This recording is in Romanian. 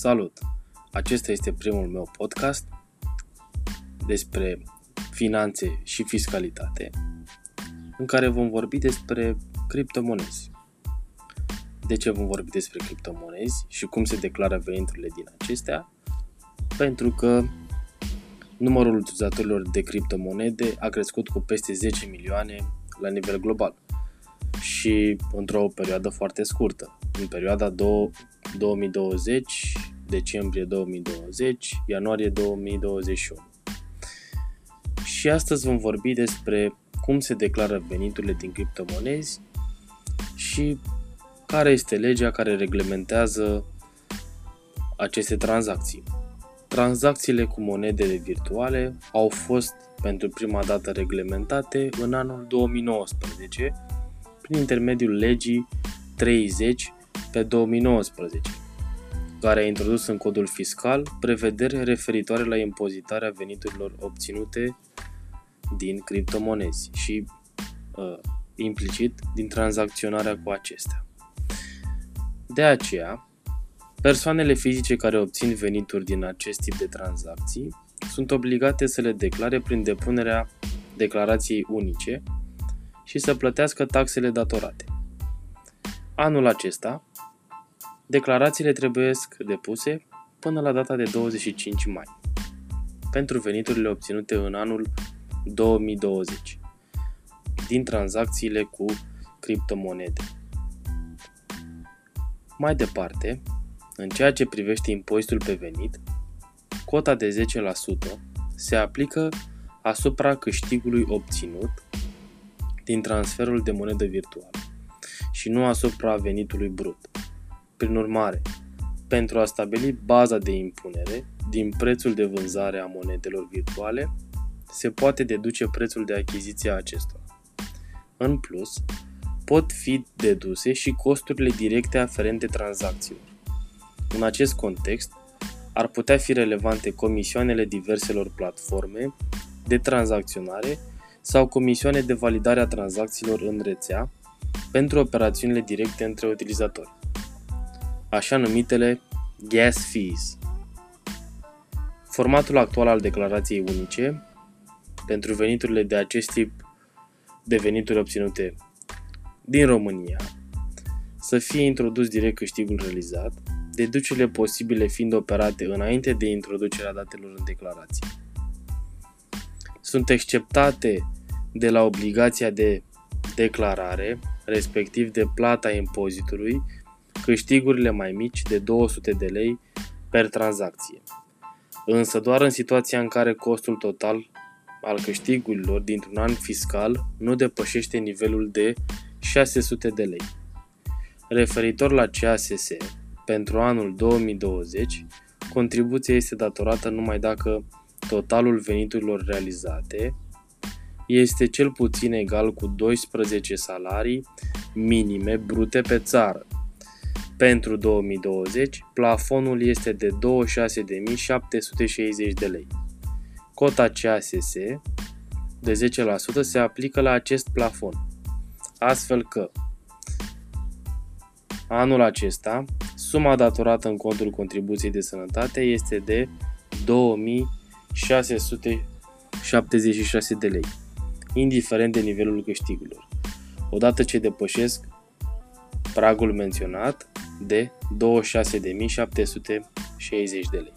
Salut! Acesta este primul meu podcast despre finanțe și fiscalitate, în care vom vorbi despre criptomonezi. De ce vom vorbi despre criptomonezi și cum se declară veniturile din acestea? Pentru că numărul utilizatorilor de criptomonede a crescut cu peste 10 milioane la nivel global și într-o perioadă foarte scurtă. În perioada 2020, decembrie 2020, ianuarie 2021. Și astăzi vom vorbi despre cum se declară veniturile din criptomonezi și care este legea care reglementează aceste tranzacții. Tranzacțiile cu monedele virtuale au fost pentru prima dată reglementate în anul 2019 prin intermediul legii 30 pe 2019, care a introdus în codul fiscal prevederi referitoare la impozitarea veniturilor obținute din criptomonezi și uh, implicit din tranzacționarea cu acestea. De aceea, persoanele fizice care obțin venituri din acest tip de tranzacții sunt obligate să le declare prin depunerea declarației unice și să plătească taxele datorate. Anul acesta, declarațiile trebuie depuse până la data de 25 mai pentru veniturile obținute în anul 2020 din tranzacțiile cu criptomonede. Mai departe, în ceea ce privește impozitul pe venit, cota de 10% se aplică asupra câștigului obținut din transferul de monedă virtuală și nu asupra venitului brut. Prin urmare, pentru a stabili baza de impunere din prețul de vânzare a monedelor virtuale, se poate deduce prețul de achiziție a acestora. În plus, pot fi deduse și costurile directe aferente tranzacțiilor. În acest context, ar putea fi relevante comisioanele diverselor platforme de tranzacționare sau comisioane de validare a tranzacțiilor în rețea pentru operațiunile directe între utilizatori, așa numitele gas fees. Formatul actual al declarației unice pentru veniturile de acest tip de venituri obținute din România să fie introdus direct câștigul realizat, deducerile posibile fiind operate înainte de introducerea datelor în declarație. Sunt exceptate de la obligația de declarare, respectiv de plata impozitului, câștigurile mai mici de 200 de lei per tranzacție. Însă doar în situația în care costul total al câștigurilor dintr-un an fiscal nu depășește nivelul de 600 de lei. Referitor la CASS, pentru anul 2020, contribuția este datorată numai dacă totalul veniturilor realizate este cel puțin egal cu 12 salarii minime brute pe țară. Pentru 2020, plafonul este de 26.760 de lei. Cota CASS de 10% se aplică la acest plafon, astfel că anul acesta suma datorată în contul contribuției de sănătate este de 2676 de lei indiferent de nivelul câștigurilor, odată ce depășesc pragul menționat de 26.760 de lei.